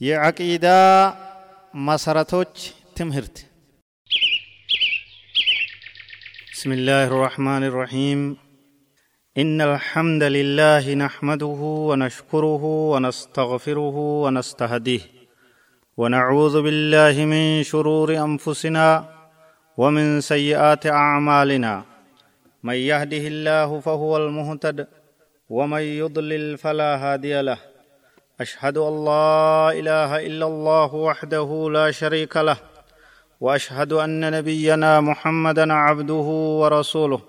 የዐቂዳ መሰረቶች ትምህርት بسم الله الرحمن الرحيم إن الحمد لله نحمده ونشكره ونستغفره ونستهديه ونعوذ بالله من شرور أنفسنا ومن سيئات أعمالنا من يهده الله فهو المهتد ومن يضلل فلا هادي له أشهد أن لا إله إلا الله وحده لا شريك له وأشهد أن نبينا محمدا عبده ورسوله.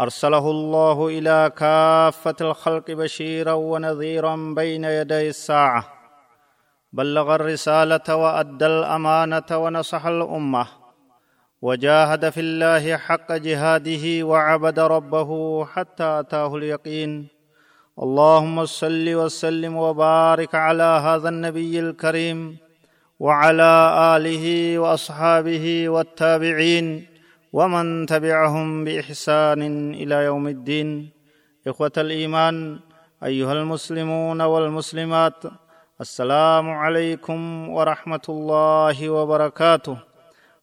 أرسله الله إلى كافة الخلق بشيرا ونذيرا بين يدي الساعة. بلغ الرسالة وأدى الأمانة ونصح الأمة. وجاهد في الله حق جهاده وعبد ربه حتى أتاه اليقين. اللهم صل وسلم وبارك على هذا النبي الكريم وعلى آله وأصحابه والتابعين ومن تبعهم بإحسان إلى يوم الدين. إخوة الإيمان أيها المسلمون والمسلمات السلام عليكم ورحمة الله وبركاته.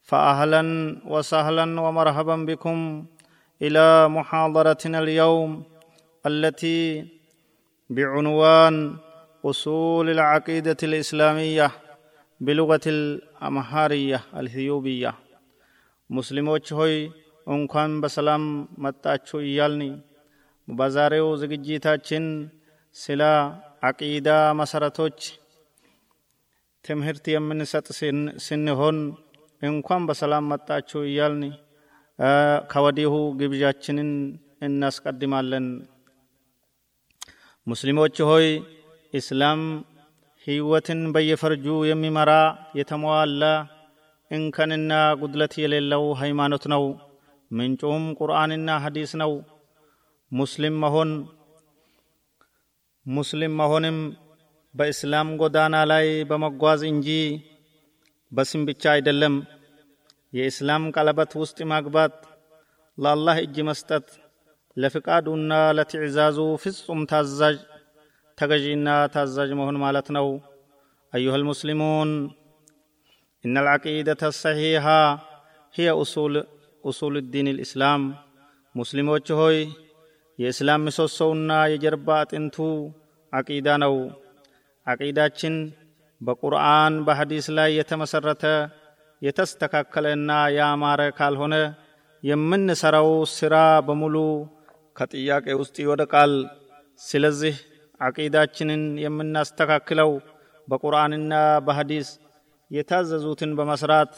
فاهلا وسهلا ومرحبا بكم إلى محاضرتنا اليوم التي بعنوان اصول العقيده الاسلاميه بلغة الأمهارية الثيوبية ሙስሊሞች ሆይ እንኳን በሰላም መጣችሁ እያልኒ በዛሬው ዝግጅታችን ስለ አቂዳ መሰረቶች ትምህርት የምንሰጥ ስንሆን እንኳን በሰላም መጣችሁ እያልኒ ከወዲሁ ግብዣችንን እናስቀድማለን ሙስሊሞች ሆይ ኢስላም ህይወትን በየፈርጁ የሚመራ የተሟላ እንከንና ጉድለት የሌለው ሃይማኖት ነው። ምንጩም ቁርአንና ሐዲስ ነው። ሙስሊም መሆን ሙስሊም መሆንም በእስላም ጎዳና ላይ በመጓዝ እንጂ በስም ብቻ አይደለም። የእስላም ቀለበት ውስጥ ማግባት ለአላህ እጅ መስጠት ለፍቃዱና ለትዕዛዙ ፍጹም ታዛዥ ተገዢና ታዛዥ መሆን ማለት ነው أيها المسلمون إن العقيدة الصحيحة هي أصول أصول الدين الإسلام ሙስሊሞች ሆይ የእስላም ምሰሶውና የጀርባ አጥንቱ አቂዳ ነው አቂዳችን በቁርአን በሐዲስ ላይ የተመሰረተ የተስተካከለና ያማረ ካልሆነ የምንሰራው ስራ በሙሉ ከጥያቄ ውስጥ ይወደቃል ስለዚህ አቂዳችንን የምናስተካክለው በቁርአንና በሐዲስ የታዘዙትን በመስራት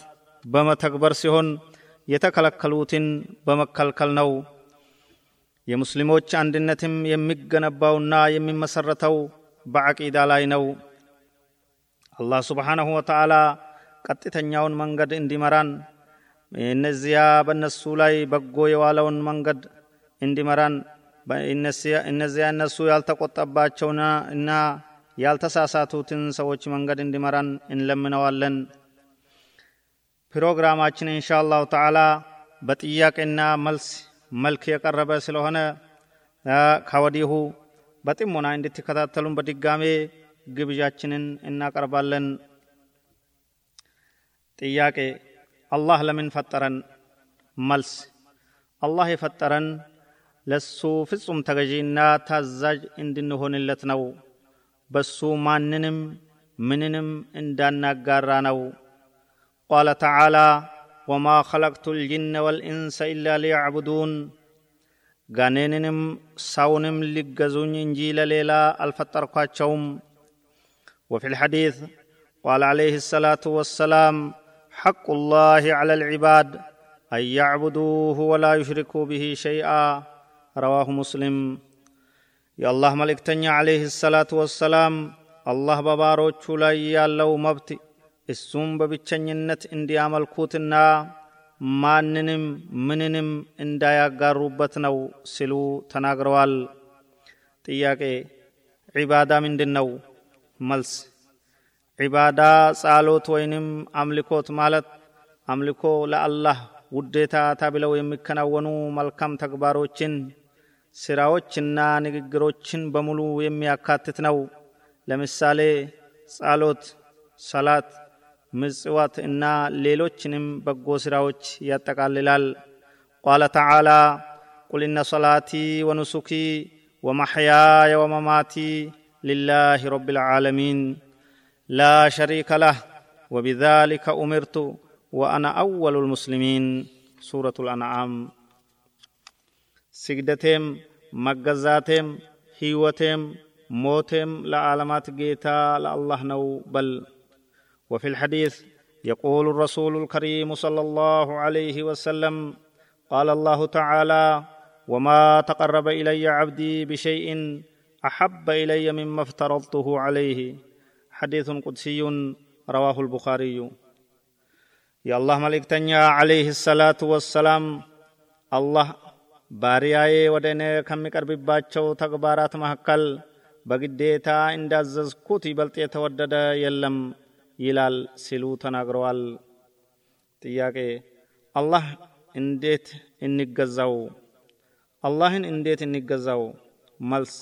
በመተግበር ሲሆን የተከለከሉትን በመከልከል ነው። የሙስሊሞች አንድነትም የሚገነባውና የሚመሰረተው በዐቂዳ ላይ ነው። አላህ ስብሓንሁ ወተዓላ ቀጥተኛውን መንገድ እንዲመራን እነዚያ በእነሱ ላይ በጎ የዋለውን መንገድ እንዲመራን እነዚያ እነሱ ያልተቆጠባቸውና እና ያልተሳሳቱትን ሰዎች መንገድ እንዲመራን እንለምነዋለን። ፕሮግራማችን እንሻ አላሁ ተዓላ በጥያቄና መልስ መልክ የቀረበ ስለሆነ ከወዲሁ በጥሞና እንድትከታተሉን በድጋሜ ግብዣችንን እናቀርባለን። ጥያቄ አላህ ለምን ፈጠረን? መልስ አላህ የፈጠረን ለሱ ፍጹም ተገዢና ታዛዥ እንድንሆንለት ነው በሱ ማንንም ምንንም እንዳናጋራ ነው ቃለ ተዓላ ወማ ኸለቅቱ ልጅነ ወልኢንሰ ኢላ ሊያዕቡዱን ጋኔንንም ሰውንም ሊገዙኝ እንጂ ለሌላ አልፈጠርኳቸውም وفي الحديث قال عليه الصلاة والسلام حق الله على العباد أن يعبدوه ولا يشركوا به شيئا ረዋሁ ሙስሊም የአላህ መልእክተኛ ዓለይህ ሰላቱ ወሰላም አላህ በባሮቹ ላይ ያለው መብት እሱም በብቸኝነት እንዲያመልኩትና ማንንም ምንንም እንዳያጋሩበት ነው ሲሉ ተናግረዋል። ጥያቄ ዒባዳ ምንድን ነው? መልስ ዒባዳ ጻሎት ወይንም አምልኮት ማለት አምልኮ ለአላህ ውዴታ ተብለው የሚከናወኑ መልካም ተግባሮችን ስራዎችና ንግግሮችን በሙሉ የሚያካትት ነው ለምሳሌ ጸሎት፣ ሰላት፣ ምጽዋት እና ሌሎችንም በጎ ሥራዎች ያጠቃልላል። ቃለ ተዓላ ቁል ኢነ ሰላቲ ወኑሱኪ ወመሕያየ ወመማቲ ሊላህ ረቢል ዓለሚን ላ ሸሪከ ለህ وبذلك أمرت وأنا أول المسلمين سورة الأنعام سجدتهم مجزاتهم هيوتهم موتهم لعالمات جيتا لله نو بل وفي الحديث يقول الرسول الكريم صلى الله عليه وسلم قال الله تعالى وما تقرب الي عبدي بشيء احب الي مما افترضته عليه حديث قدسي رواه البخاري يا الله ملكتنيا عليه الصلاة والسلام الله ባሪያዬ ወደ እኔ ከሚቀርብባቸው ተግባራት መካከል በግዴታ እንዳዘዝኩት ይበልጥ የተወደደ የለም ይላል ሲሉ ተናግረዋል። ጥያቄ አላህ እንዴት እንገዛው? አላህን እንዴት እንገዛው? መልስ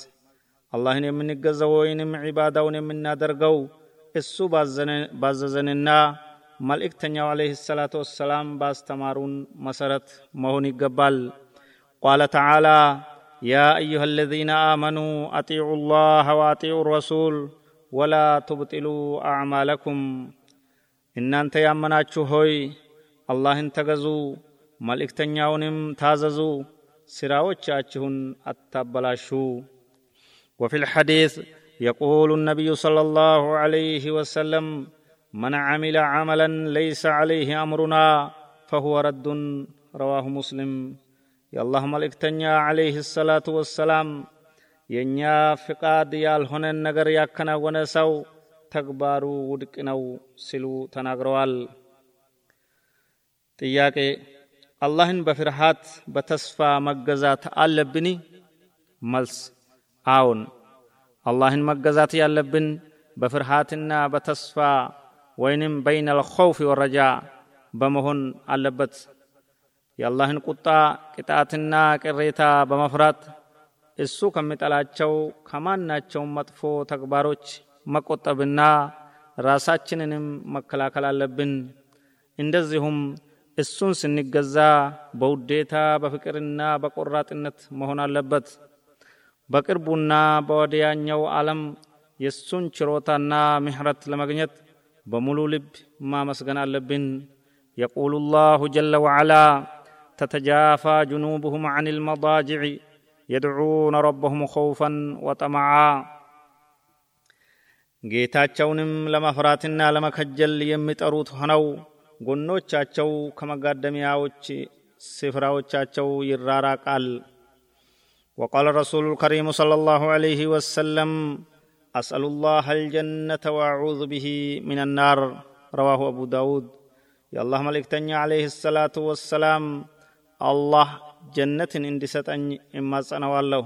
አላህን የምንገዛው ወይንም ዒባዳውን የምናደርገው እሱ ባዘዘንና መልእክተኛው ዓለይህ ሰላቱ ወሰላም ባስተማሩን መሰረት መሆን ይገባል። ቃለ ተዓላ ያ አዩሃ አለዚነ አመኑ አጢዑ ላህ ወአጢዑ ረሱል ወላ ቱብጢሉ አዕማለኩም እናንተ ያመናችሁ ሆይ አላህን ተገዙ መልእክተኛውንም ታዘዙ ስራዎቻችሁን አታበላሹ وفي الحديث يقول النبي صلى الله عليه وسلم من عمل عملا ليس عليه امرنا فهو رد رواه مسلم የአላህ መልእክተኛ ዓለይህ ሰላቱ ወሰላም የእኛ ፍቃድ ያልሆነን ነገር ያከናወነ ሰው ተግባሩ ውድቅ ነው ሲሉ ተናግረዋል። ጥያቄ፣ አላህን በፍርሃት በተስፋ መገዛት አለብን? መልስ፣ አዎን። አላህን መገዛት ያለብን በፍርሃትና በተስፋ ወይንም በይነል ኸውፍ ወረጃ በመሆን አለበት። የአላህን ቁጣ ቅጣትና ቅሬታ በመፍራት እሱ ከሚጠላቸው ከማናቸውም መጥፎ ተግባሮች መቆጠብና ራሳችንንም መከላከል አለብን። እንደዚሁም እሱን ስንገዛ በውዴታ በፍቅርና በቆራጥነት መሆን አለበት። በቅርቡና በወዲያኛው ዓለም የእሱን ችሮታና ምሕረት ለመግኘት በሙሉ ልብ ማመስገን አለብን። የቁሉ ላሁ ጀለ ወዓላ ተተጃፋ ጅኑብሁም አን ልመዳጅዕ የድዑነ ረበሁም ኸውፈን ወጠመዓ ጌታቸውንም ለመፍራትና ለመከጀል የሚጠሩት ሆነው ጎኖቻቸው ከመጋደሚያዎች ስፍራዎቻቸው ይራራቃል። وقال الرسول الكريم صلى الله عليه وسلم أسأل الله الجنة وأعوذ به من النار رواه أبو داود يا الله ملك تنيا عليه الصلاة والسلام አላህ ጀነትን እንዲሰጠኝ እማጸነዋለሁ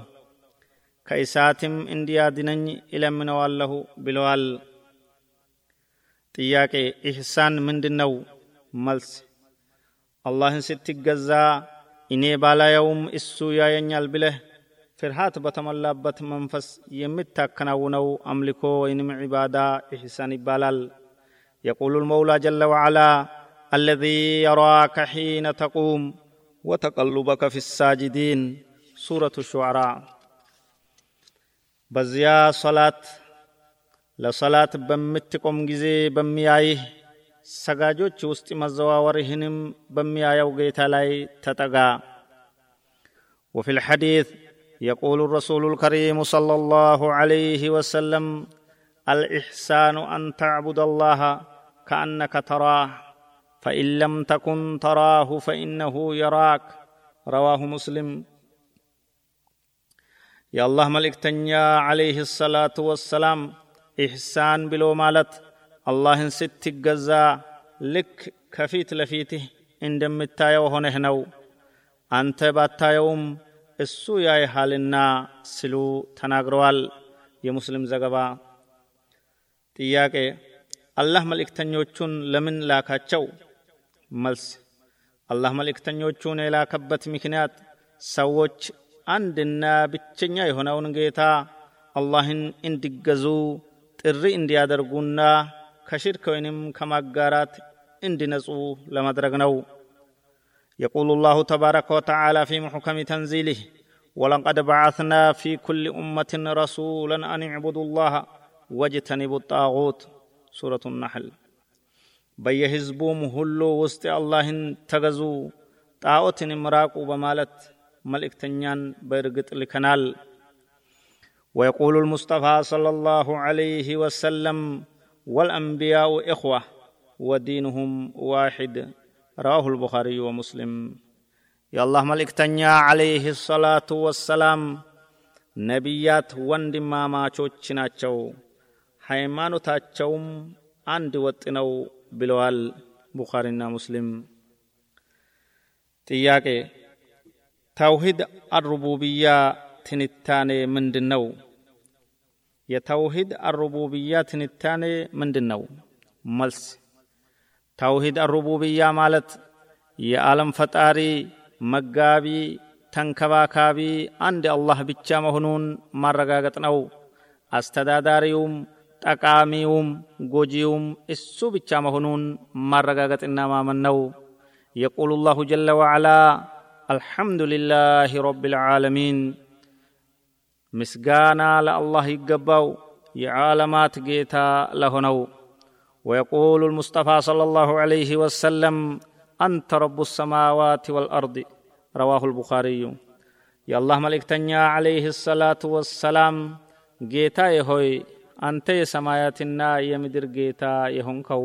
ከእሳትም እንዲያድነኝ እለምነዋለሁ ብለዋል ጥያቄ ኢሕሳን ምንድን ነው መልስ አላህን ስትገዛ እኔ ባላየውም እሱ ያየኛል ብለህ ፍርሃት በተሞላበት መንፈስ የምታከናውነው አምልኮ ወይንም ዒባዳ ኢሕሳን ይባላል የቁሉ ልመውላ ጀለ ወዓላ አለዚ የራከ ሒነ ተቁም ወተቀሉበከ ፊ ሳጅዲን ሱረቱ ሹዓራ በዚያ ሶላት ለሰላት በምትቆም ጊዜ በሚያይህ ሰጋጆች ውስጥ መዘዋወርህንም በሚያየው ጌታ ላይ ተጠጋ وفي الحديث يقول الرسول الكريم صلى الله عليه وسلم الإحسان أن تعبد الله كأنك تراه فإن لم تكن تراه فإنه يراك رواه مسلم يا الله ملك تنيا عليه الصلاة والسلام ኢሕሳን ብሎ ማለት አላህን ስትገዛ ልክ ከፊት ለፊትህ እንደምታየው ሆነህ ነው። አንተ ባታየውም እሱ ያይሃልና ሲሉ ተናግረዋል። የሙስሊም ዘገባ። ጥያቄ አላህ መልእክተኞቹን ለምን ላካቸው? መልስ አላህ መልእክተኞቹን የላከበት ምክንያት ሰዎች አንድና ብቸኛ የሆነውን ጌታ አላህን እንዲገዙ ጥሪ እንዲያደርጉና ከሽርክ ወይንም ከማጋራት እንዲነጹ ለማድረግ ነው يقول الله تبارك وتعالى في محكم تنزيله ولقد بعثنا في كل أمة رسولا أن اعبدوا الله واجتنبوا الطاغوت سورة النحل በየህዝቡም ሁሉ ውስጥ አላህን ተገዙ ጣዖትን ምራቁ በማለት መልእክተኛን በእርግጥ ልከናል ويقول المصطفى صلى الله عليه وسلم والأنبياء إخوة ودينهم واحد رواه البخاري ومسلم يا الله ملك تنيا عليه الصلاة والسلام ነቢያት ወንድማማቾች ናቸው ሃይማኖታቸውም አንድ ወጥ ነው ብለዋል ቡኻሪና ሙስሊም። ጥያቄ ተውሂድ አሩቡብያ ትንታኔ ምንድን ነው የተውሂድ አሩቡብያ ትንታኔ ምንድን ነው መልስ ተውሂድ አሩቡብያ ማለት የዓለም ፈጣሪ መጋቢ ተንከባካቢ አንድ አላህ ብቻ መሆኑን ማረጋገጥ ነው። አስተዳዳሪውም ጠቃሚውም ጎጂውም እሱ ብቻ መሆኑን ማረጋገጥና ማመን ነው የቁሉ ላሁ ጀለ ወዓላ አልሐምዱ ልላህ ረብ ልዓለሚን ምስጋና ለአላህ ይገባው የዓለማት ጌታ ለሆነው ويقول المصطفى صلى الله عليه وسلم أنت رب السماوات والأرض رواه البخاري يا الله ملك تنيا عليه الصلاة والسلام جيتا يهوي አንተ የሰማያትና የምድር ጌታ የሆንከው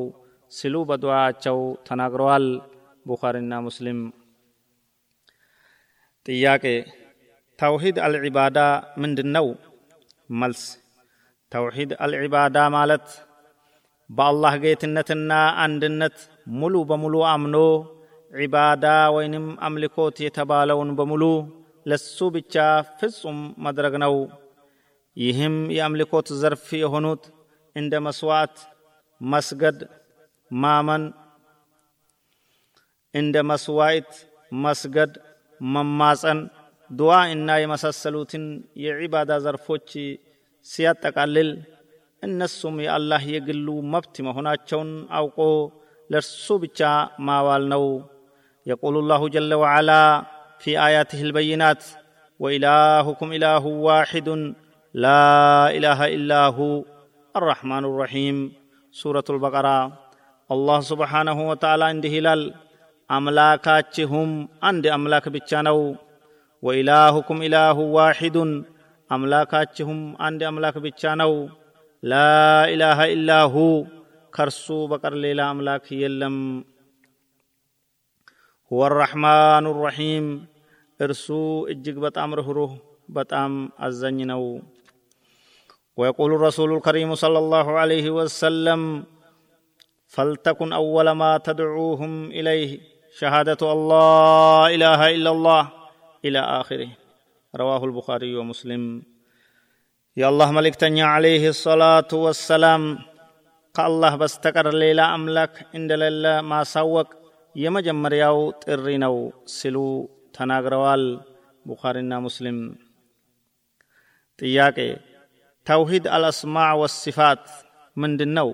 ሲሉ በዱዓቸው ተናግረዋል። ቡኻሪና ሙስሊም። ጥያቄ ተውሂድ አልዒባዳ ምንድን ነው መልስ ተውሂድ አልዒባዳ ማለት በአላህ ጌትነትና አንድነት ሙሉ በሙሉ አምኖ ዒባዳ ወይንም አምልኮት የተባለውን በሙሉ ለሱ ብቻ ፍጹም መድረግ ነው ይህም የአምልኮት ዘርፍ የሆኑት እንደ መስዋዕት መስገድ ማመን እንደ መስዋዕት መስገድ መማፀን ዱዓ እና የመሳሰሉትን የዒባዳ ዘርፎች ሲያጠቃልል እነሱም የአላህ የግሉ መብት መሆናቸውን አውቆ ለእርሱ ብቻ ማዋል ነው የቁሉ ላሁ ጀለ ወዓላ ፊ አያትህ ልበይናት ወኢላሁኩም ኢላሁ ዋሒዱን لا إله إلا هو الرحمن الرحيم. سورة البقرة. الله سبحانه وتعالى عند هلال. أملاكاتهم عند أملاك بيتشانو. وإلهكم إله واحد. أملاكاتهم عند أملاك بيتشانو. لا إله إلا هو. كرسو بقر ليلة أملاك يلم. هو الرحمن الرحيم. إرسو إجيك بتأم رهره بتأم أزنينو. ويقول الرسول الكريم صلى الله عليه وسلم فلتكن أول ما تدعوهم إليه شهادة الله إله إلا الله إلى آخره رواه البخاري ومسلم يا الله ملك تنيا عليه الصلاة والسلام كالله بستكر ليلا أملك عند لله ما سوك የመጀመሪያው ጥሪ ነው ሲሉ ተናግረዋል ቡኻሪና ሙስሊም ጥያቄ ተውሂድ አልአስማዕ ወሲፋት ምንድን ነው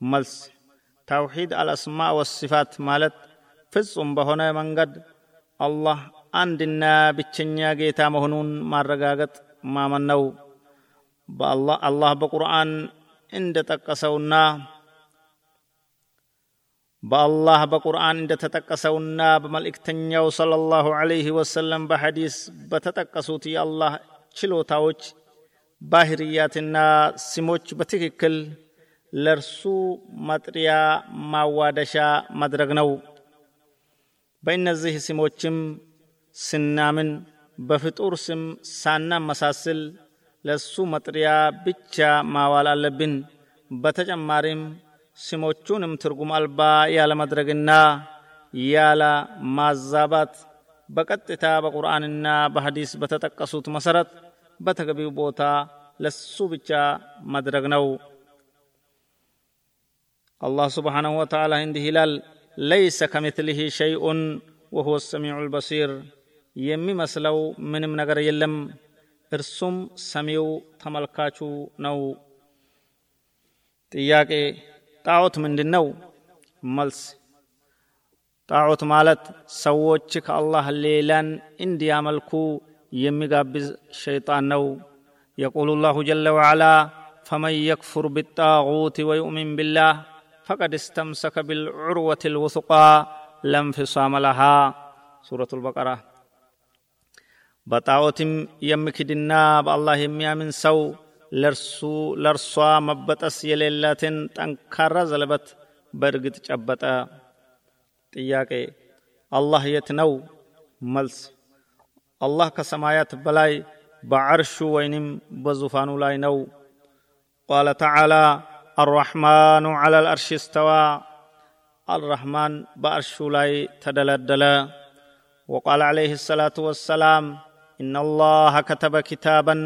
መልስ ተውሂድ አልአስማዕ ወሲፋት ማለት ፍጹም በሆነ መንገድ አላህ አንድና ብቸኛ ጌታ መሆኑን ማረጋገጥ ማመን ነው አላህ በቁርአን እንደ ጠቀሰውና በአላህ በቁርአን እንደተጠቀሰውና በመልእክተኛው ሰለላሁ ዐለይሂ ወሰለም በሐዲስ በተጠቀሱት የአላህ ችሎታዎች ባህርያትና ስሞች በትክክል ለእርሱ መጥሪያ ማዋደሻ ማድረግ ነው። በእነዚህ ስሞችም ስናምን በፍጡር ስም ሳናመሳስል ለእሱ መጥሪያ ብቻ ማዋል አለብን። በተጨማሪም ስሞቹንም ትርጉም አልባ ያለመድረግና ያለ ማዛባት በቀጥታ በቁርአንና በሐዲስ በተጠቀሱት መሰረት በተገቢው ቦታ ለሱ ብቻ ማድረግ ነው አላህ ስብሓንሁ ወተዓላ እንዲህ ይላል ለይሰ ከምትልህ ሸይኡን ወሁወ ሰሚዑ ልበሲር የሚመስለው ምንም ነገር የለም እርሱም ሰሚው ተመልካቹ ነው ጥያቄ ጣዖት ምንድን ነው? መልስ ጣዖት ማለት ሰዎች ከአላህ ሌላን እንዲያመልኩ የሚጋብዝ ሸይጣን ነው። يقول الله جل وعلا فمن يكفر بالطاغوت ويؤمن بالله فقد استمسك بالعروة الوثقى لا انفصام لها سورة البقرة በጣዖትም የሚክድና በአላህ የሚያምን ሰው ለእርሱ ለእርሷ መበጠስ የሌላትን ጠንካራ ዘለበት በእርግጥ ጨበጠ። ጥያቄ አላህ የት ነው? መልስ አላህ ከሰማያት በላይ በዐርሹ ወይንም በዙፋኑ ላይ ነው። ቃለ ተዓላ አራሕማኑ ዐላ ልአርሽ እስተዋ አልረሕማን በአርሹ ላይ ተደለደለ። وقال عليه الصلاة والسلام إن الله كتب كتابا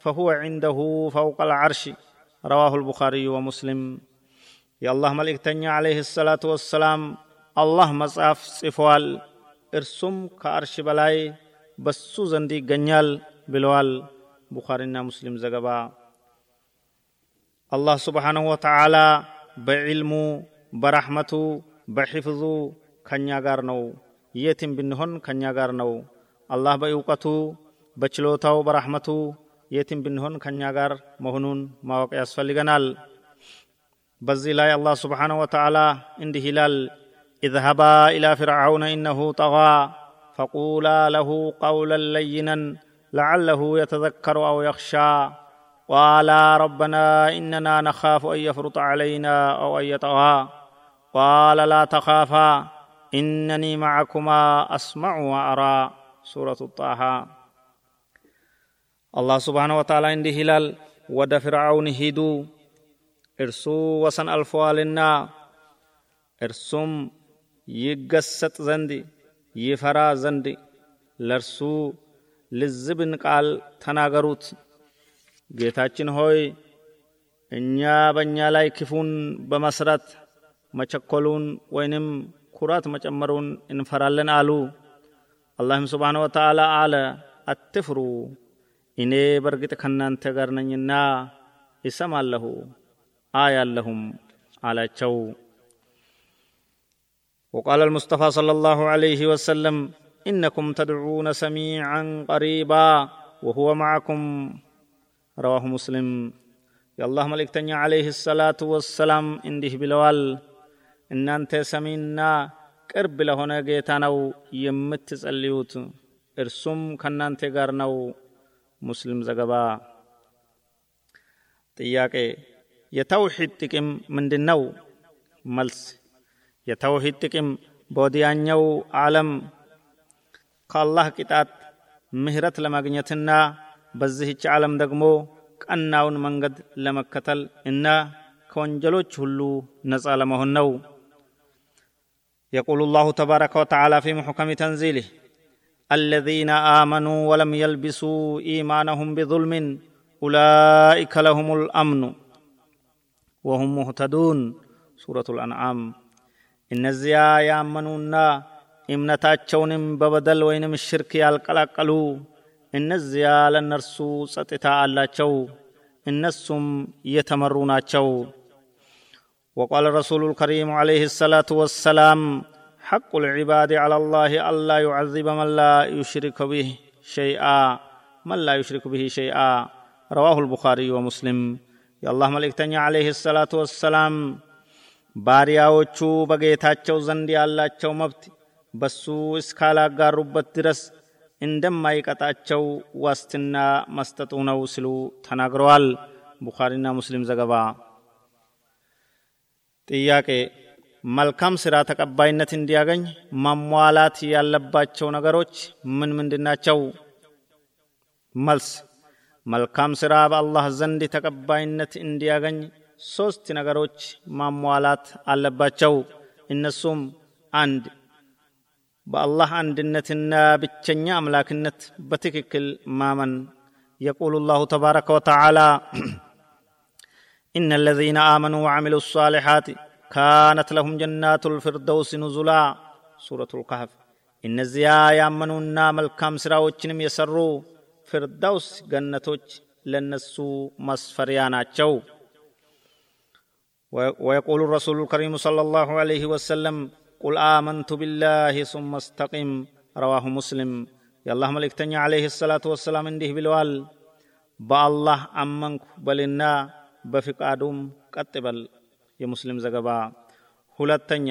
فهو عنده فوق العرش رواه البخاري ومسلم يا الله ملك تنيا عليه الصلاة والسلام الله مصاف صفوال ارسم كأرش بلاي بسو زندي ገኛል ብለዋል ቡኻሪና ሙስሊም ዘገባ አላህ ስብሓንሁ ወተዓላ በዕልሙ በራሕመቱ በሒፍዙ ከእኛ ጋር ነው የትም ብንሆን ከእኛ ጋር ነው አላህ በእውቀቱ በችሎታው በራሕመቱ የትም ብንሆን ከእኛ ጋር መሆኑን ማወቅ ያስፈልገናል በዚህ ላይ አላህ ስብሓንሁ ወተዓላ እንዲህ ይላል اذهبا إلى فرعون إنه طغى فقولا له قولا لينا لعله يتذكر أو يخشى. قال ربنا إننا نخاف أن يفرط علينا أو أن يطغى. قال لا تخافا إنني معكما أسمع وأرى. سورة الطه. الله سبحانه وتعالى عندي هلال ود فرعون هيدو إرسو وسن ألفوالنا. إرسم يقسط زندي. ይፈራ ዘንድ ለርሱ ልዝብን ቃል ተናገሩት። ጌታችን ሆይ እኛ በእኛ ላይ ክፉን በመስራት መቸኮሉን ወይንም ኩራት መጨመሩን እንፈራለን አሉ። አላህም ስብሓነ ወተዓላ አለ አትፍሩ፣ እኔ በርግጥ ከናንተ ጋር ነኝና ይሰማለሁ አያለሁም አላቸው። وقال المصطفى صلى الله عليه وسلم إنكم تدعون سميعا قريبا وهو معكم رواه مسلم يا الله ملك تنيا عليه الصلاة والسلام انده بلوال إن أنت سمينا ቅርብ ለሆነ ጌታ ነው የምትጸልዩት እርሱም ከእናንተ ጋር ነው ሙስሊም ዘገባ ጥያቄ የተውሂድ ጥቅም ምንድን ነው መልስ የተውሂድ ጥቅም በወዲያኛው ዓለም ከአላህ ቅጣት ምህረት ለማግኘትና በዚህች ዓለም ደግሞ ቀናውን መንገድ ለመከተል እና ከወንጀሎች ሁሉ ነፃ ለመሆን ነው يقول الله تبارك وتعالى في محكم تنزيله الذين آمنوا ولم يلبسوا إيمانهم بظلم أولئك لهم الأمن وهم مهتدون سورة الأنعام إن الزيا يامنونا እምነታቸውንም በበደል ወይንም ሽርክ ያልቀላቀሉ እነዚያ ለእነርሱ ጸጥታ አላቸው እነሱም የተመሩ ናቸው وقال الرسول الكريم عليه الصلاة والسلام حق العباد على الله ألا يعذب من لا يشرك به شيئا من لا يشرك به شيئا رواه البخاري ومسلم يا الله ملك عليه الصلاة والسلام ባሪያዎቹ በጌታቸው ዘንድ ያላቸው መብት በሱ እስካላጋሩበት ድረስ እንደማይቀጣቸው ዋስትና መስጠቱ ነው ሲሉ ተናግረዋል። ቡኻሪና ሙስሊም ዘገባ። ጥያቄ መልካም ስራ ተቀባይነት እንዲያገኝ ማሟላት ያለባቸው ነገሮች ምን ምንድናቸው መልስ መልካም ስራ በአላህ ዘንድ ተቀባይነት እንዲያገኝ ሶስት ነገሮች ማሟላት አለባቸው። እነሱም አንድ በአላህ አንድነትና ብቸኛ አምላክነት በትክክል ማመን። يقول الله تبارك وتعالى إن الذين آمنوا وعملوا الصالحات كانت لهم جنات الفردوس نزلا سورة القهف إن الزياء يأمنوا النام ملكام سراوچنم يسروا فردوس جنتوچ لنسو مسفريانا چو ويقول الرسول الكريم صلى الله عليه وسلم قل آمنت بالله ثم استقم رواه مسلم يا الله ملك تنيا عليه الصلاة والسلام انده بالوال بالله أمنك بلنا بفقادوم قتبل يا مسلم زغبا ሁለተኛ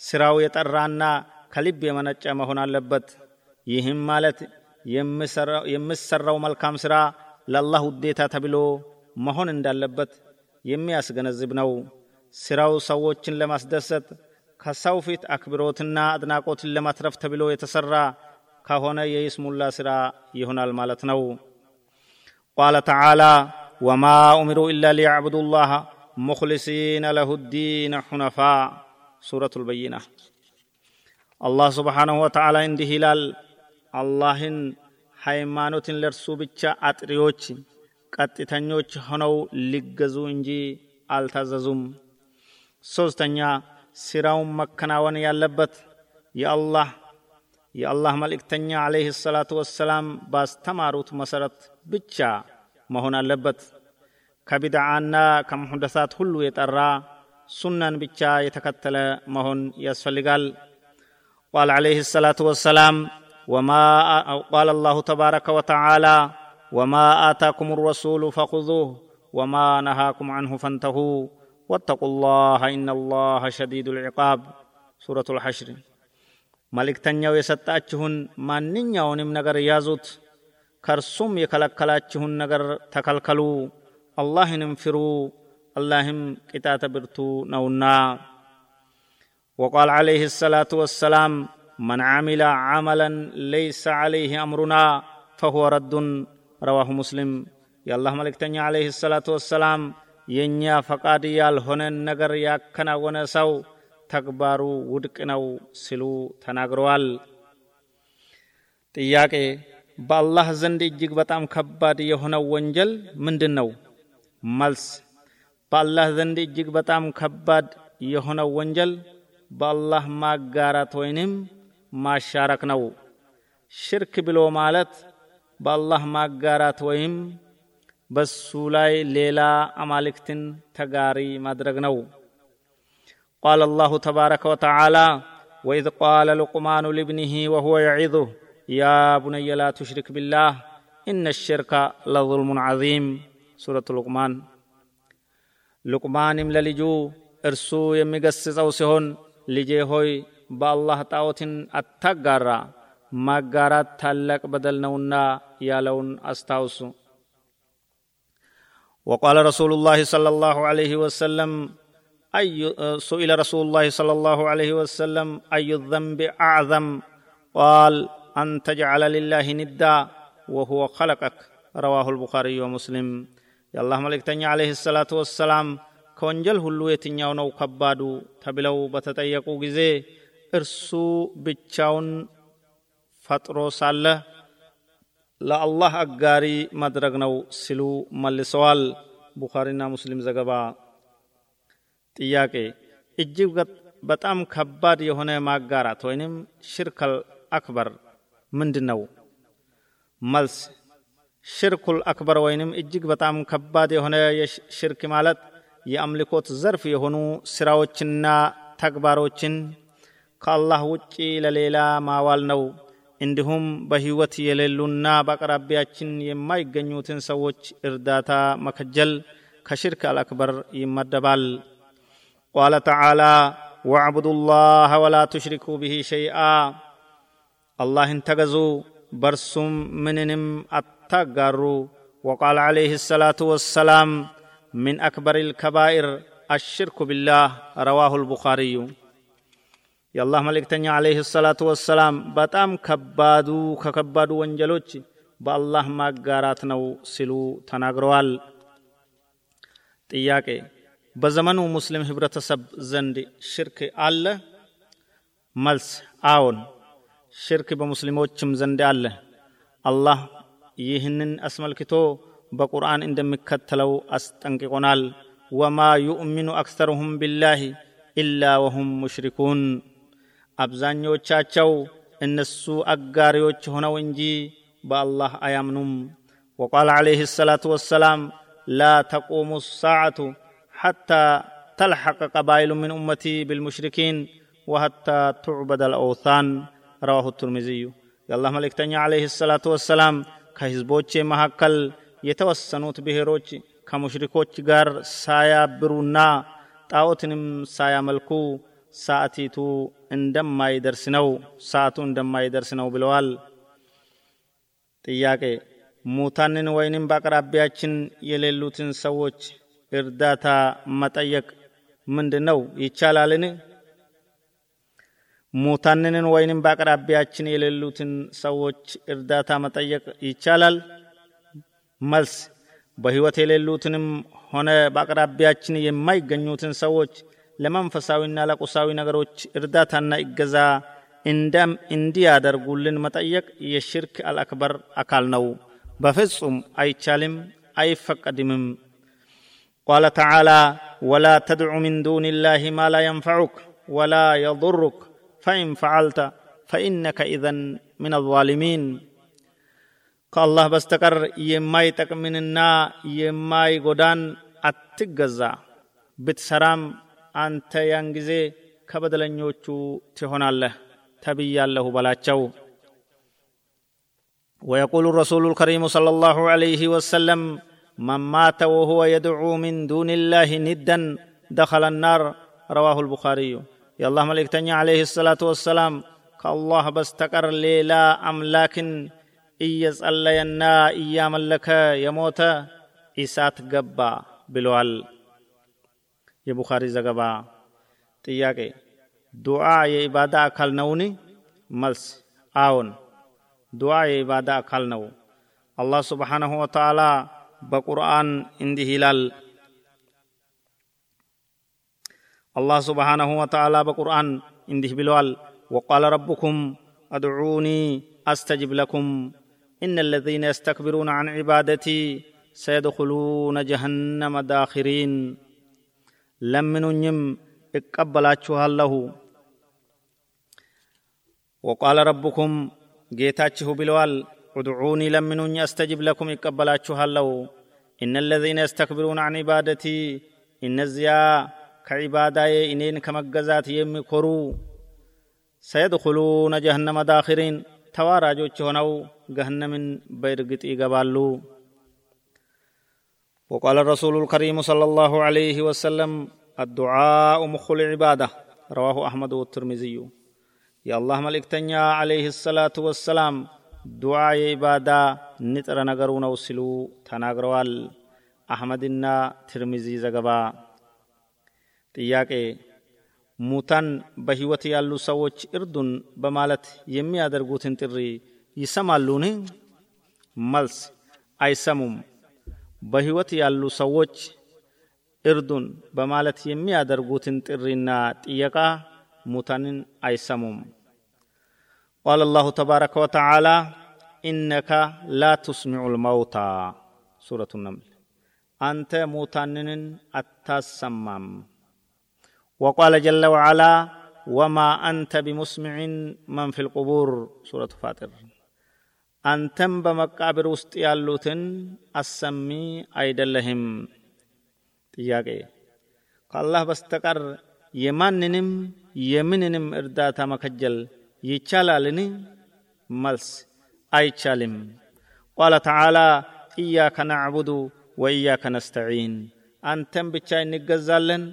ስራው የጠራና ከልብ የመነጨ መሆን አለበት ይህም ማለት የምሰራው መልካም ስራ ለአላህ ውዴታ ተብሎ መሆን እንዳለበት የሚያስገነዝብ ነው። ስራው ሰዎችን ለማስደሰት ከሰው ፊት አክብሮትና አድናቆትን ለማትረፍ ተብሎ የተሰራ ከሆነ የይስሙላ ስራ ይሆናል ማለት ነው። ቃለ ተዓላ ወማ ኡሚሩ ኢላ ሊያዕቡዱ ላህ ሙኽሊሲነ ለሁ ዲነ ሑነፋ ሱረቱ ልበይና አላህ ስብሓንሁ ወተዓላ እንዲህ ይላል አላህን ሃይማኖትን ለእርሱ ብቻ አጥሪዎች ቀጥተኞች ሆነው ሊገዙ እንጂ አልታዘዙም። ሶስተኛ ሲራውን መከናወን ያለበት የአላህ የአላህ መልእክተኛ ዓለይህ ሰላቱ ወሰላም ባስተማሩት መሰረት ብቻ መሆን አለበት። ከቢድዓና ከሙሕደሳት ሁሉ የጠራ ሱናን ብቻ የተከተለ መሆን ያስፈልጋል። ቃል ዓለይህ ሰላቱ ወሰላም ወማ ቃል አላሁ ተባረከ ወተዓላ وما آتاكم الرسول فخذوه وما نهاكم عنه فانتهوا واتقوا الله إن الله شديد العقاب. سورة الحشر. ملك تنيو يستأچهن ما ننيو نمنغر يازوت. كرسوم يكالكالاتشهن نغر تكالكالو الله ننفرو. اللهم قطات برتو نونا. وقال عليه الصلاة والسلام من عمل عملا ليس عليه أمرنا فهو رد ረዋሁ ሙስሊም የአላህ መልእክተኛ ዓለይህ ሰላቱ ወሰላም የእኛ ፈቃድ ያልሆነን ነገር ያከናወነ ሰው ተግባሩ ውድቅ ነው ሲሉ ተናግረዋል። ጥያቄ በአላህ ዘንድ እጅግ በጣም ከባድ የሆነው ወንጀል ምንድን ነው? መልስ በአላህ ዘንድ እጅግ በጣም ከባድ የሆነው ወንጀል በአላህ ማጋራት ወይንም ማሻረክ ነው። ሽርክ ብሎ ማለት በአላህ ማጋራት ወይም በሱ ላይ ሌላ አማልክትን ተጋሪ ማድረግ ነው قال الله تبارك وتعالى وإذ قال لقمان لابنه وهو يعظه يا بني لا تشرك بالله إن الشرك لظلم عظيم سورة لقمان لقمان للجو እርሱ የሚገስጸው ሲሆን ልጄ ሆይ በአላህ ጣዖትን አታጋራ ማጋራት ታላቅ በደል ነውና ያለውን አስታውሱ وقال رسول الله صلى الله عليه وسلم أي سئل رسول الله صلى الله عليه وسلم أي الذنب أعظم قال أن تجعل لله ندا وهو خلقك رواه البخاري ومسلم يا الله ملك عليه الصلاة والسلام ከወንጀል ሁሉ የትኛው ነው ከባዱ ተብለው በተጠየቁ ጊዜ እርሱ ብቻውን ፈጥሮ ሳለ ለአላህ አጋሪ ማድረግ ነው ሲሉ መልሰዋል። ቡኻሪና ሙስሊም ዘገባ። ጥያቄ እጅግ በጣም ከባድ የሆነ ማጋራት ወይንም ሽርከል አክበር ምንድን ነው መልስ ሽርኩል አክበር ወይንም እጅግ በጣም ከባድ የሆነ ሽርክ ማለት የአምልኮት ዘርፍ የሆኑ ስራዎችና ተግባሮችን ከአላህ ውጪ ለሌላ ማዋል ነው እንዲሁም በህይወት የሌሉና በአቅራቢያችን የማይገኙትን ሰዎች እርዳታ መከጀል ከሽርክ አልአክበር ይመደባል ቃለ ተዓላ ወዕቡዱ ላህ ወላ ቱሽሪኩ ብሂ ሸይአ አላህን ተገዙ በርሱም ምንንም አታጋሩ ወቃል ዓለይህ ሰላቱ ወሰላም من أكبر الكبائر الشرك بالله رواه البخاري የአላህ መልእክተኛ አለይህ ሰላቱ ወሰላም በጣም ከባዱ ከከባዱ ወንጀሎች በአላህ ማጋራት ነው ሲሉ ተናግረዋል። ጥያቄ በዘመኑ ሙስሊም ህብረተሰብ ዘንድ ሽርክ አለ? መልስ አዎን፣ ሽርክ በሙስሊሞችም ዘንድ አለ። አላህ ይህንን አስመልክቶ በቁርአን እንደሚከተለው አስጠንቅቆናል። ወማ ዩእሚኑ አክሰሩሁም ቢላህ ኢላ ወሁም ሙሽሪኩን አብዛኞቻቸው እነሱ አጋሪዎች ሆነው እንጂ በአላህ አያምኑም። ወቃል ዓለይህ ሰላቱ ወሰላም ላ ተቁሙ ሳዓቱ ሐታ ተልሐቀ ቀባይሉ ምን ኡመቲ ብልሙሽሪኪን ወሐታ ቱዕበደ ልአውታን ረዋሁ ቱርሚዝዩ የአላህ መልእክተኛ ዓለይህ ሰላቱ ወሰላም ከሕዝቦቼ መካከል የተወሰኑት ብሔሮች ከሙሽሪኮች ጋር ሳያብሩና ጣዖትንም ሳያመልኩ ሰዓቲቱ እንደማይደርስ ነው ሰዓቱ እንደማይደርስ ነው ብለዋል። ጥያቄ ሙታንን ወይንም በአቅራቢያችን የሌሉትን ሰዎች እርዳታ መጠየቅ ምንድን ነው ይቻላልን? ሙታንንን ወይንም በአቅራቢያችን የሌሉትን ሰዎች እርዳታ መጠየቅ ይቻላል? መልስ በህይወት የሌሉትንም ሆነ በአቅራቢያችን የማይገኙትን ሰዎች ለመንፈሳዊና ለቁሳዊ ነገሮች እርዳታና እገዛ እንደም እንዲያደርጉልን መጠየቅ የሽርክ አልአክበር አካል ነው። በፍጹም አይቻልም፣ አይፈቀድምም። ቃለ ተዓላ ወላ ተድዑ ምን ዱን ላህ ማ ላ የንፈዑክ ወላ የضሩክ ፈኢን ፈዓልተ ፈኢነከ ኢዘን ምን አዛሊሚን ከአላህ በስተቀር የማይጠቅምንና የማይጎዳን አትገዛ ብትሰራም አንተ ያን ጊዜ ከበደለኞቹ ትሆናለህ ተብያለሁ በላቸው ويقول الرسول الكريم صلى الله عليه وسلم من مات وهو يدعو من دون الله ندا دخل النار رواه البخاري يا الله ملك تنيا عليه الصلاة والسلام كالله بستقر ليلا أملاك እየጸለየና እያመለከ የሞተ ኢሳት ገባ ብለዋል የቡኻሪ ዘገባ ጥያቄ ዱዓ የኢባዳ አካል ነውን መልስ አዎን ዱዓ የኢባዳ አካል ነው አላህ ስብሓንሁ ወተዓላ በቁርአን እንዲህ ይላል አላህ ስብሓንሁ ወተዓላ በቁርአን እንዲህ ብለዋል ወቃለ ረብኩም አድዑኒ አስተጅብ ለኩም إن الذين يستكبرون عن عبادتي سيدخلون جهنم داخرين ለምኑኝም እቀበላችኋለሁ። ወቃለ ረብኩም ጌታችሁ ብለዋል፣ ኡድዑኒ ለምኑኝ፣ አስተጅብ ለኩም ይቀበላችኋለሁ። እነ ለዚነ የስተክብሩን አን ዒባደቲ እነዚያ ከዒባዳዬ እኔን ከመገዛት የሚኮሩ ሰየድኹሉነ ጀሀነመ ዳኺሪን ተዋራጆች ሆነው ገህነምን በእርግጥ ይገባሉ። وقال الرسول الكريم صلى الله عليه وسلم الدعاء مخ العبادة رواه أحمد والترمذي يا الله ملك تنيا عليه الصلاة والسلام دعاء عبادة نتر نغرون وسلو تناغروال أحمدنا ترمذي زغبا ጥያቄ ሙታን በሕይወት ያሉ ሰዎች እርዱን በማለት የሚያደርጉትን ጥሪ ይሰማሉን? መልስ አይሰሙም። በሕይወት ያሉ ሰዎች እርዱን በማለት የሚያደርጉትን ጥሪና ጥየቃ ሙታንን አይሰሙም። ቃል አላሁ ተባረከ ወተዓላ ኢነከ ላ ቱስሚዑ ልመውታ ሱረቱ ነምል አንተ ሙታንንን አታሰማም። وقال جل وعلا وما أنت بمسمع من في القبور سورة فاطر አንተም በመቃብር ውስጥ ያሉትን አሰሚ አይደለህም። ጥያቄ ከአላህ በስተቀር የማንንም የምንንም እርዳታ መከጀል ይቻላልን? መልስ አይቻልም። ቋለ ተዓላ ኢያከ ናዕቡዱ ወኢያከ ነስተዒን፣ አንተን ብቻ እንገዛለን፣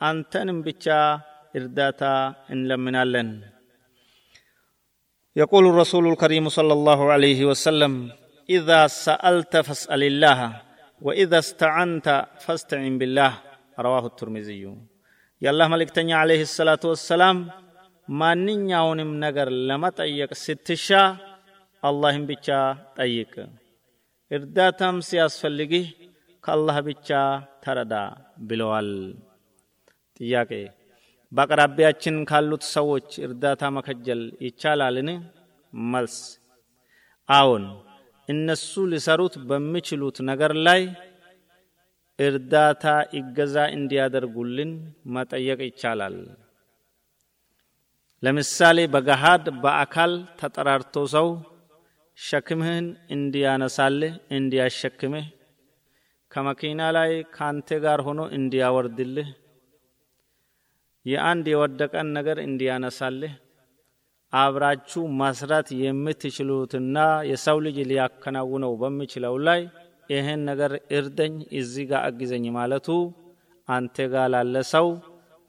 አንተንም ብቻ እርዳታ እንለምናለን። يقول الرسول الكريم صلى الله عليه وسلم إذا سألت فاسأل الله وإذا استعنت فاستعن بالله. رواه الترمذي. يالله ملك تنيا عليه الصلاة والسلام ما نينياونم نجر لما تأيك ستشا اللهم بيتشا تأيك إرداتم سياس فلقي كالله بيتشا تردا بلوال تياكي በአቅራቢያችን ካሉት ሰዎች እርዳታ መከጀል ይቻላልን? መልስ አዎን፣ እነሱ ሊሰሩት በሚችሉት ነገር ላይ እርዳታ ይገዛ እንዲያደርጉልን መጠየቅ ይቻላል። ለምሳሌ በገሃድ በአካል ተጠራርቶ ሰው ሸክምህን እንዲያነሳልህ እንዲያሸክምህ ከመኪና ላይ ካንተ ጋር ሆኖ እንዲያወርድልህ የአንድ የወደቀን ነገር እንዲያነሳልህ አብራችሁ መስራት የምትችሉትና የሰው ልጅ ሊያከናውነው በሚችለው ላይ ይህን ነገር እርደኝ እዚህ ጋር አግዘኝ ማለቱ አንተ ጋር ላለ ሰው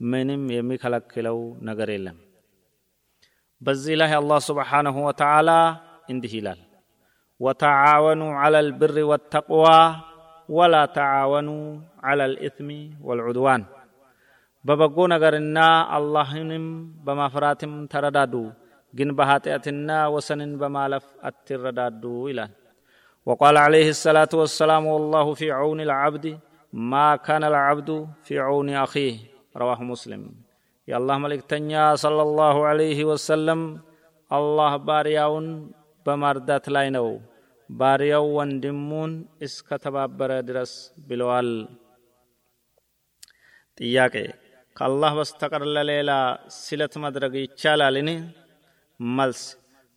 ምንም የሚከለክለው ነገር የለም። በዚህ ላይ አላህ ስብሓንሁ ወተዓላ እንዲህ ይላል ወተዓወኑ ዐላ ልብር ወተቅዋ ወላ ተዓወኑ ዐላ ልኢትሚ ወልዑድዋን በበጎ ነገርና አላህንም በማፍራትም ተረዳዱ ግን በኃጢአትና ወሰንን በማለፍ አትረዳዱ ይላል وقال عليه الصلاة والسلام والله في عون العبد ما كان العبد في عون أخيه رواه مسلم يا الله ملك تنيا صلى الله عليه وسلم الله بارياون بمردات لاينو بارياو وندمون اسكتبابر درس بلوال ጥያቄ ከአላህ በስተቀር ለሌላ ስለት መድረግ ይቻላልን? መልስ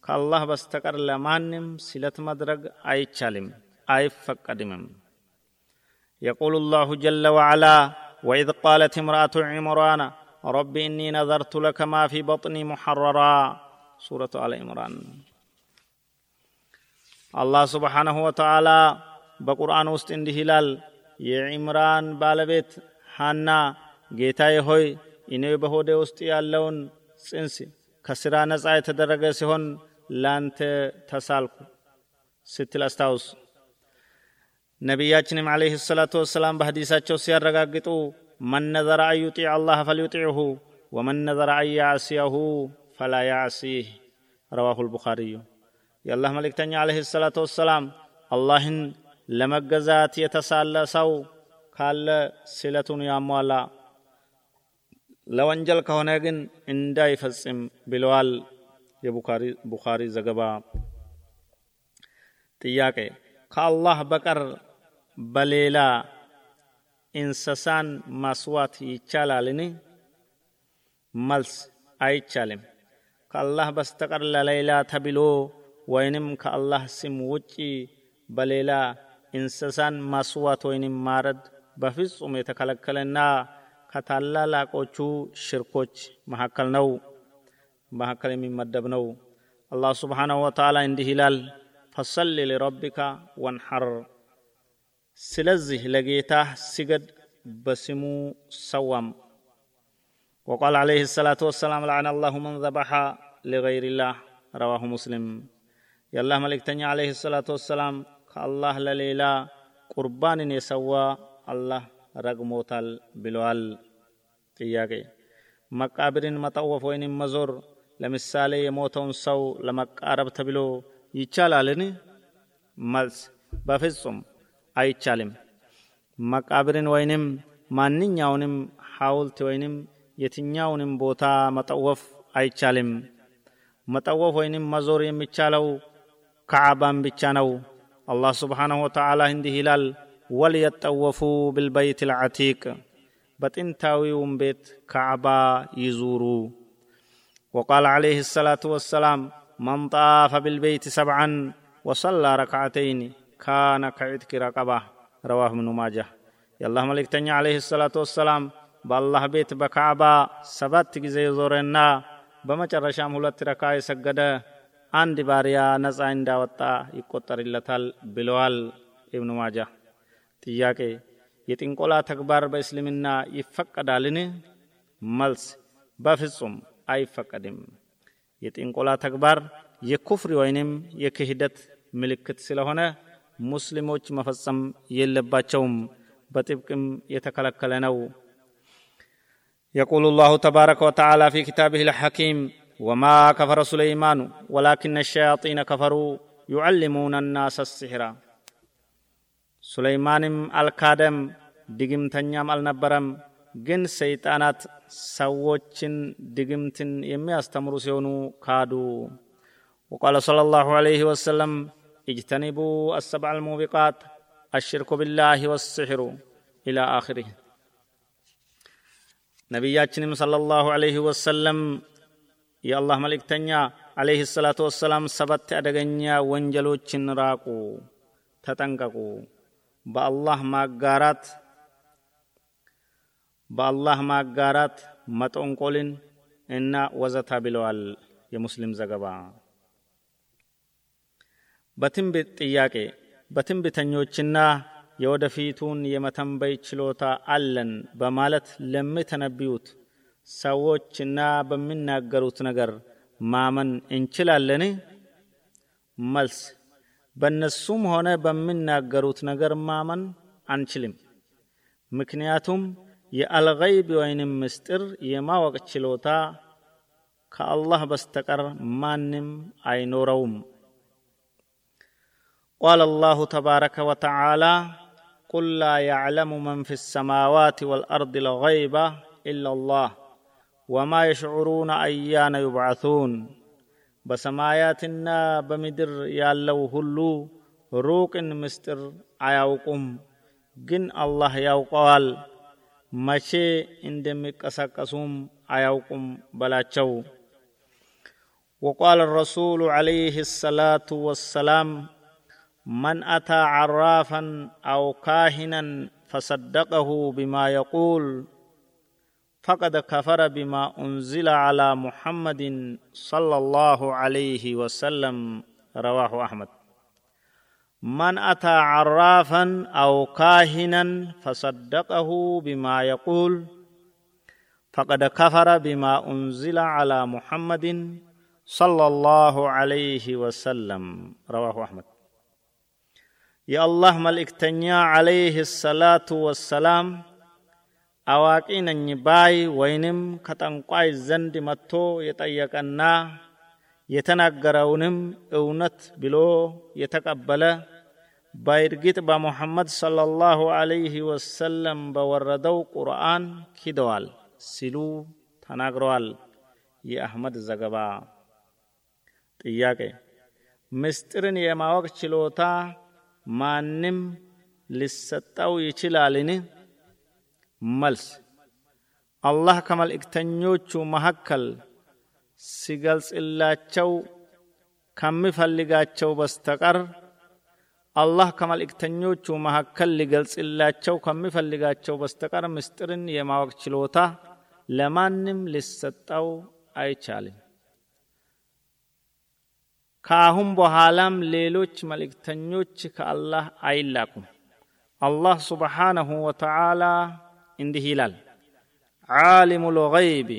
ከአላህ በስተቀር ለማንም ስለት መድረግ አይቻልም አይፈቀድምም። يقول الله جل وعلا وإذ قالت امرأة عمران رب إني نذرت لك ما في بطني محررا سورة آل عمران الله سبحانه وتعالى በቁርአን ውስጥ እንዲህ ይላል የዒምራን ባለቤት ሐና ጌታዬ ሆይ እኔ በሆዴ ውስጥ ያለውን ጽንስ ከስራ ነፃ የተደረገ ሲሆን ላንተ ተሳልኩ ስትል አስታውስ። ነቢያችንም ዓለይህ ሰላቱ ወሰላም በሐዲሳቸው ሲያረጋግጡ መን ነዘረ አን ዩጢዕ አላህ ፈልዩጢዕሁ ወመን ነዘረ አን ያዕስየሁ ፈላ ያዕሲህ ረዋሁ ልቡኻሪዩ የአላህ መልእክተኛ ዓለይህ ሰላቱ ወሰላም አላህን ለመገዛት የተሳለ ሰው ካለ ስለቱን ያሟላ ለወንጀል ከሆነ ግን እንዳይፈጽም ብለዋል የቡኻሪ ዘገባ። ጥያቄ ከአላህ በቀር በሌላ እንስሳን ማስዋት ይቻላልን? መልስ አይቻልም። ከአላህ በስተቀር ለሌላ ተብሎ ወይንም ከአላህ ስም ውጪ በሌላ እንስሳን ማስዋት ወይንም ማረድ በፍጹም የተከለከለና ከታላላቆቹ ሽርኮች መካከል ነው መካከል የሚመደብ ነው አላህ ስብሓንሁ ወተዓላ እንዲህ ይላል ፈሰሊ ሊረቢካ ወንሐር ስለዚህ ለጌታህ ስገድ በስሙ ሰዋም وقال عليه الصلاة والسلام لعن الله من ذبح لغير الله رواه مسلم يا الله ملك تنيا عليه الصلاة والسلام كالله لليلا قربان يسوى الله ረግሞታል ብለዋል። ጥያቄ መቃብርን መጠወፍ ወይንም መዞር ለምሳሌ የሞተውን ሰው ለመቃረብ ተብሎ ይቻላልን? መልስ በፍጹም አይቻልም። መቃብርን ወይንም ማንኛውንም ሐውልት ወይንም የትኛውንም ቦታ መጠወፍ አይቻልም። መጠወፍ ወይንም መዞር የሚቻለው ከዓባን ብቻ ነው። አላህ ስብሓንሁ ወተዓላ እንዲህ ይላል وليطوفوا بالبيت العتيق بتنتاويوم بيت كعبة يزوروا وقال عليه الصلاة والسلام من طاف بالبيت سبعا وصلى ركعتين كان كعتك رقبة رواه ابن ماجه يا الله ملك تنيا عليه الصلاة والسلام بالله بيت بكعبة سبت ጊዜ ዞረና በመጨረሻም ሁለት ረካ የሰገደ አንድ ባሪያ ነፃ እንዳወጣ ይቆጠርለታል ብለዋል ኢብኑ ማጃ ጥያቄ የጥንቆላ ተግባር በእስልምና ይፈቀዳልን መልስ በፍጹም አይፈቀድም የጥንቆላ ተግባር የኩፍሪ ወይንም የክህደት ምልክት ስለሆነ ሙስሊሞች መፈጸም የለባቸውም በጥብቅም የተከለከለ ነው يقول الله تبارك وتعالى في كتابه الحكيم وما كفر سليمان ولكن الشياطين كفروا يعلمون الناس السحر ሱለይማንም አልካደም፣ ድግምተኛም አልነበረም። ግን ሰይጣናት ሰዎችን ድግምትን የሚያስተምሩ ሲሆኑ ካዱ። ወቃለ ሰለላሁ ዐለይሂ ወሰለም እጅተኒቡ አሰብዐል ሙቢቃት አሽርኩ ቢላሂ ወስሕሩ ኢላ አኽሪህ። ነቢያችንም ሰለላሁ ዐለይሂ ወሰለም የአላህ መልእክተኛ ዐለይሂ ሰላቱ ወሰላም ሰባት አደገኛ ወንጀሎችን ራቁ፣ ተጠንቀቁ በአላህ ማጋራት በአላህ ማጋራት መጦንቆልን እና ወዘታ ብለዋል። የሙስሊም ዘገባ። በትንቢት ጥያቄ በትንቢተኞችና የወደፊቱን የመተንበይ ችሎታ አለን በማለት ለሚተነብዩት ሰዎችና በሚናገሩት ነገር ማመን እንችላለን? መልስ በእነሱም ሆነ በሚናገሩት ነገር ማመን አንችልም። ምክንያቱም የአልገይብ ወይንም ምስጢር የማወቅ ችሎታ ከአላህ በስተቀር ማንም አይኖረውም። قال الله تبارك وتعالى قل لا يعلم من في السماوات والأرض الغيب إلا الله وما يشعرون أيان يبعثون በሰማያትና በምድር ያለው ሁሉ ሩቅን ምስጢር አያውቁም፣ ግን አላህ ያውቀዋል። መቼ እንደሚቀሰቀሱም አያውቁም በላቸው። وقال الرسول عليه الصلاة والسلام من أتى عرافا أو كاهنا فصدقه بما يقول فقد كفر بما أنزل على محمد صلى الله عليه وسلم رواه أحمد. من أتى عرافا أو كاهنا فصدقه بما يقول فقد كفر بما أنزل على محمد صلى الله عليه وسلم رواه أحمد. يا الله ملكتنيا عليه الصلاة والسلام አዋቂ ነኝ ባይ ወይንም ከጠንቋይ ዘንድ መጥቶ የጠየቀና የተናገረውንም እውነት ብሎ የተቀበለ በእርግጥ በሙሐመድ ሰለላሁ ዐለይሂ ወሰለም በወረደው ቁርአን ክደዋል ሲሉ ተናግረዋል። የአህመድ ዘገባ። ጥያቄ ምስጢርን የማወቅ ችሎታ ማንም ሊሰጠው ይችላልን? መልስ አላህ ከመልእክተኞቹ መካከል ሲገልጽላቸው ከሚፈልጋቸው በስተቀር አላህ ከመልእክተኞቹ መካከል ሊገልጽላቸው ከሚፈልጋቸው በስተቀር ምስጢርን የማወቅ ችሎታ ለማንም ሊሰጠው አይቻልም። ከአሁን በኋላም ሌሎች መልእክተኞች ከአላህ አይላኩም። አላህ ሱብሓነሁ ወተዓላ እንዲህ ይላል ዓሊሙ ልገይቢ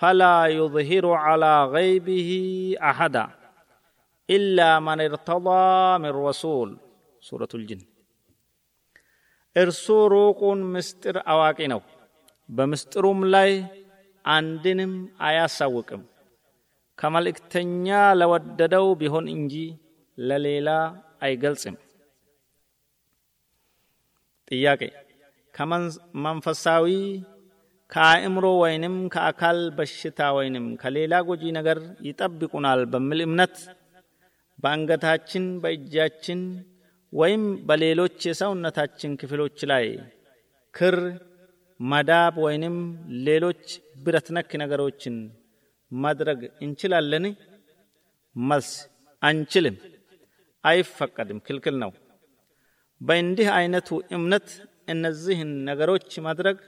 ፈላ ዩظሂሩ ዓላ ገይቢህ አሐዳ ኢላ መን እርተዳ ምን ረሱል ሱረቱ ልጅን እርሱ ሩቁን ምስጢር አዋቂ ነው በምስጢሩም ላይ አንድንም አያሳውቅም ከመልእክተኛ ለወደደው ቢሆን እንጂ ለሌላ አይገልጽም ጥያቄ ከመንፈሳዊ ከአእምሮ ወይንም ከአካል በሽታ ወይንም ከሌላ ጎጂ ነገር ይጠብቁናል በሚል እምነት በአንገታችን፣ በእጃችን ወይም በሌሎች የሰውነታችን ክፍሎች ላይ ክር፣ መዳብ ወይንም ሌሎች ብረት ነክ ነገሮችን ማድረግ እንችላለን? መልስ አንችልም፣ አይፈቀድም፣ ክልክል ነው። በእንዲህ አይነቱ እምነት እነዚህን ነገሮች ማድረግ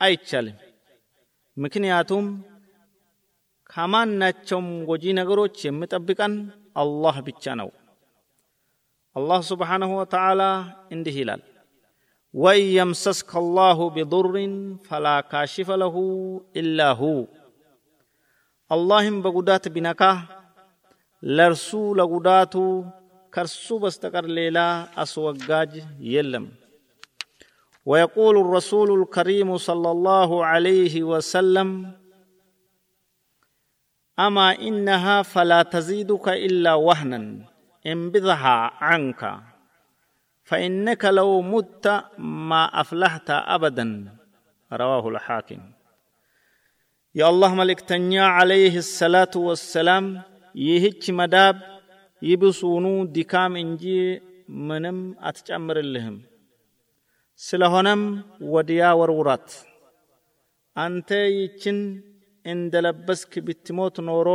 አይቻልም። ምክንያቱም ከማናቸውም ጎጂ ነገሮች የሚጠብቀን አላህ ብቻ ነው። አላህ ስብሓንሁ ወተዓላ እንዲህ ይላል፣ ወኢን የምሰስከ አላሁ ቢዱርን ፈላ ካሽፈ ለሁ ኢላ ሁ አላህም በጉዳት ቢነካህ ለእርሱ ለጉዳቱ ከእርሱ በስተቀር ሌላ አስወጋጅ የለም። ويقول الرسول الكريم صلى الله عليه وسلم أما إنها فلا تزيدك إلا وهنا انبذها عنك فإنك لو مت ما أفلحت أبدا. رواه الحاكم. يا الله ملك تنيا عليه الصلاة والسلام يهج مداب يبصونو دكام إنجي منم أتجمر اللهم. ስለሆነም ወዲያ ወርውራት። አንተ ይችን እንደለበስክ ብትሞት ኖሮ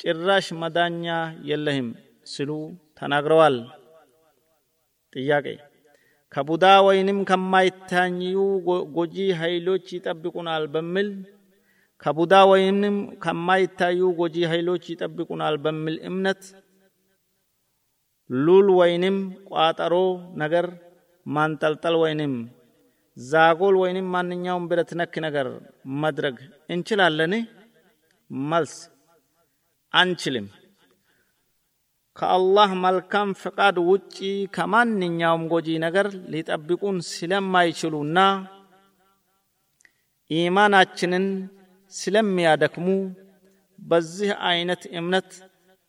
ጭራሽ መዳኛ የለህም ሲሉ ተናግረዋል። ጥያቄ ከቡዳ ወይንም ከማይታዩ ጎጂ ኃይሎች ይጠብቁናል በሚል ከቡዳ ወይንም ከማይታዩ ጎጂ ኃይሎች ይጠብቁናል በሚል እምነት ሉል ወይንም ቋጠሮ ነገር ማንጠልጠል ወይንም ዛጎል ወይንም ማንኛውም ብረት ነክ ነገር መድረግ እንችላለን? መልስ አንችልም። ከአላህ መልካም ፍቃድ ውጪ ከማንኛውም ጎጂ ነገር ሊጠብቁን ስለማይችሉና ኢማናችንን ስለሚያደክሙ በዚህ አይነት እምነት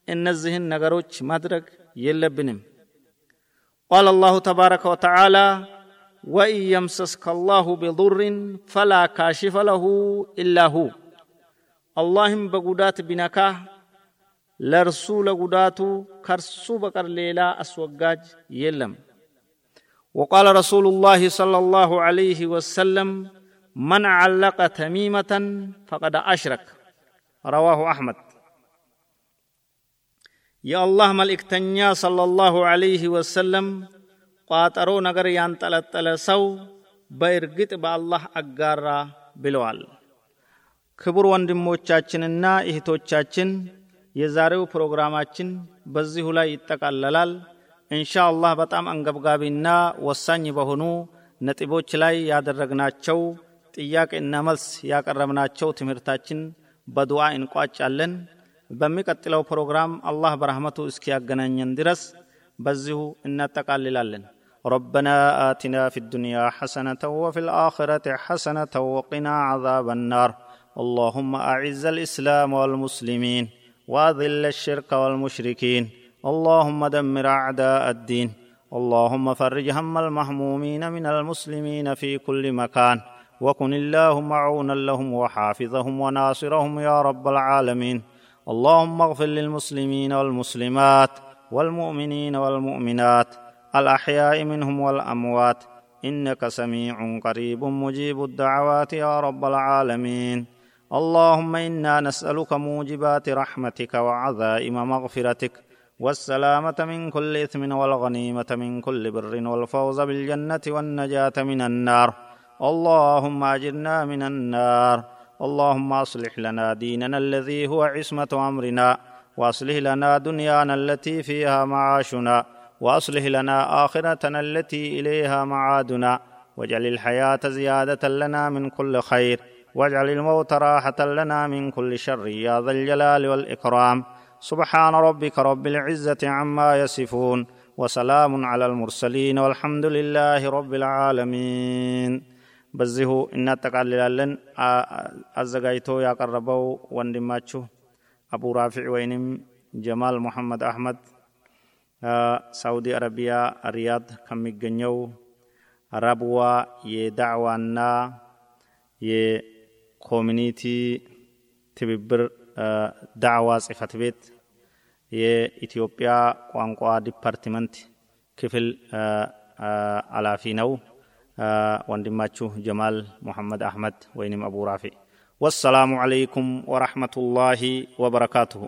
እነዚህን ነገሮች ማድረግ የለብንም። قال الله تبارك وتعالى وإن يمسسك الله بضر فلا كاشف له إلا هو. اللهم بقودات بنكا لرسول قداتو كرسو بقر ليلا أسوقاج يلم. وقال رسول الله صلى الله عليه وسلم من علق تميمة فقد أشرك. رواه أحمد. የአላህ መልእክተኛ ሰለላሁ ዐለይህ ወሰለም ቋጠሮ ነገር ያንጠለጠለ ሰው በእርግጥ በአላህ አጋራ ብለዋል። ክቡር ወንድሞቻችንና እህቶቻችን የዛሬው ፕሮግራማችን በዚሁ ላይ ይጠቃለላል። እንሻ አላህ በጣም አንገብጋቢና ወሳኝ በሆኑ ነጥቦች ላይ ያደረግናቸው ጥያቄና መልስ ያቀረብናቸው ትምህርታችን በዱዓ እንቋጫለን። በሚቀጥለው ፕሮግራም አላህ በረህመቱ እስኪያገናኘን ድረስ በዚሁ እናጠቃልላለን። ربنا آتنا في الدنيا حسنة وفي الآخرة حسنة وقنا عذاب النار اللهم أعز الإسلام والمسلمين واذل الشرك والمشركين اللهم دمر اعداء الدين اللهم فرج هم المهمومين من المسلمين في كل مكان وكن اللهم عونا لهم وحافظهم وناصرهم يا رب العالمين اللهم اغفر للمسلمين والمسلمات والمؤمنين والمؤمنات الأحياء منهم والأموات إنك سميع قريب مجيب الدعوات يا رب العالمين اللهم إنا نسألك موجبات رحمتك وعزائم مغفرتك والسلامة من كل إثم والغنيمة من كل بر والفوز بالجنة والنجاة من النار اللهم أجرنا من النار اللهم أصلح لنا ديننا الذي هو عصمة أمرنا وأصلح لنا دنيانا التي فيها معاشنا وأصلح لنا آخرتنا التي إليها معادنا. واجعل الحياة زيادة لنا من كل خير واجعل الموت راحة لنا من كل شر يا ذا الجلال والإكرام. سبحان ربك رب العزة عما يصفون وسلام على المرسلين والحمد لله رب العالمين. በዚሁ እናጠቃልላለን አዘጋጅቶ ያቀረበው ወንድማችሁ አቡ ራፊዕ ወይንም ጀማል ሙሐመድ አህመድ ሳውዲ አረቢያ ሪያድ ከሚገኘው ረብዋ የዳዕዋና ኮሚኒቲ ትብብር ዳዕዋ ጽህፈት ቤት የኢትዮጵያ ቋንቋ ዲፓርትመንት ክፍል አላፊ ነው። ወንድማችሁ ጀማል ሙሐመድ አህመድ ወይንም አቡ ራፊ። ወሰላሙ አለይኩም ወረሕመቱላሂ ወበረካቱሁ።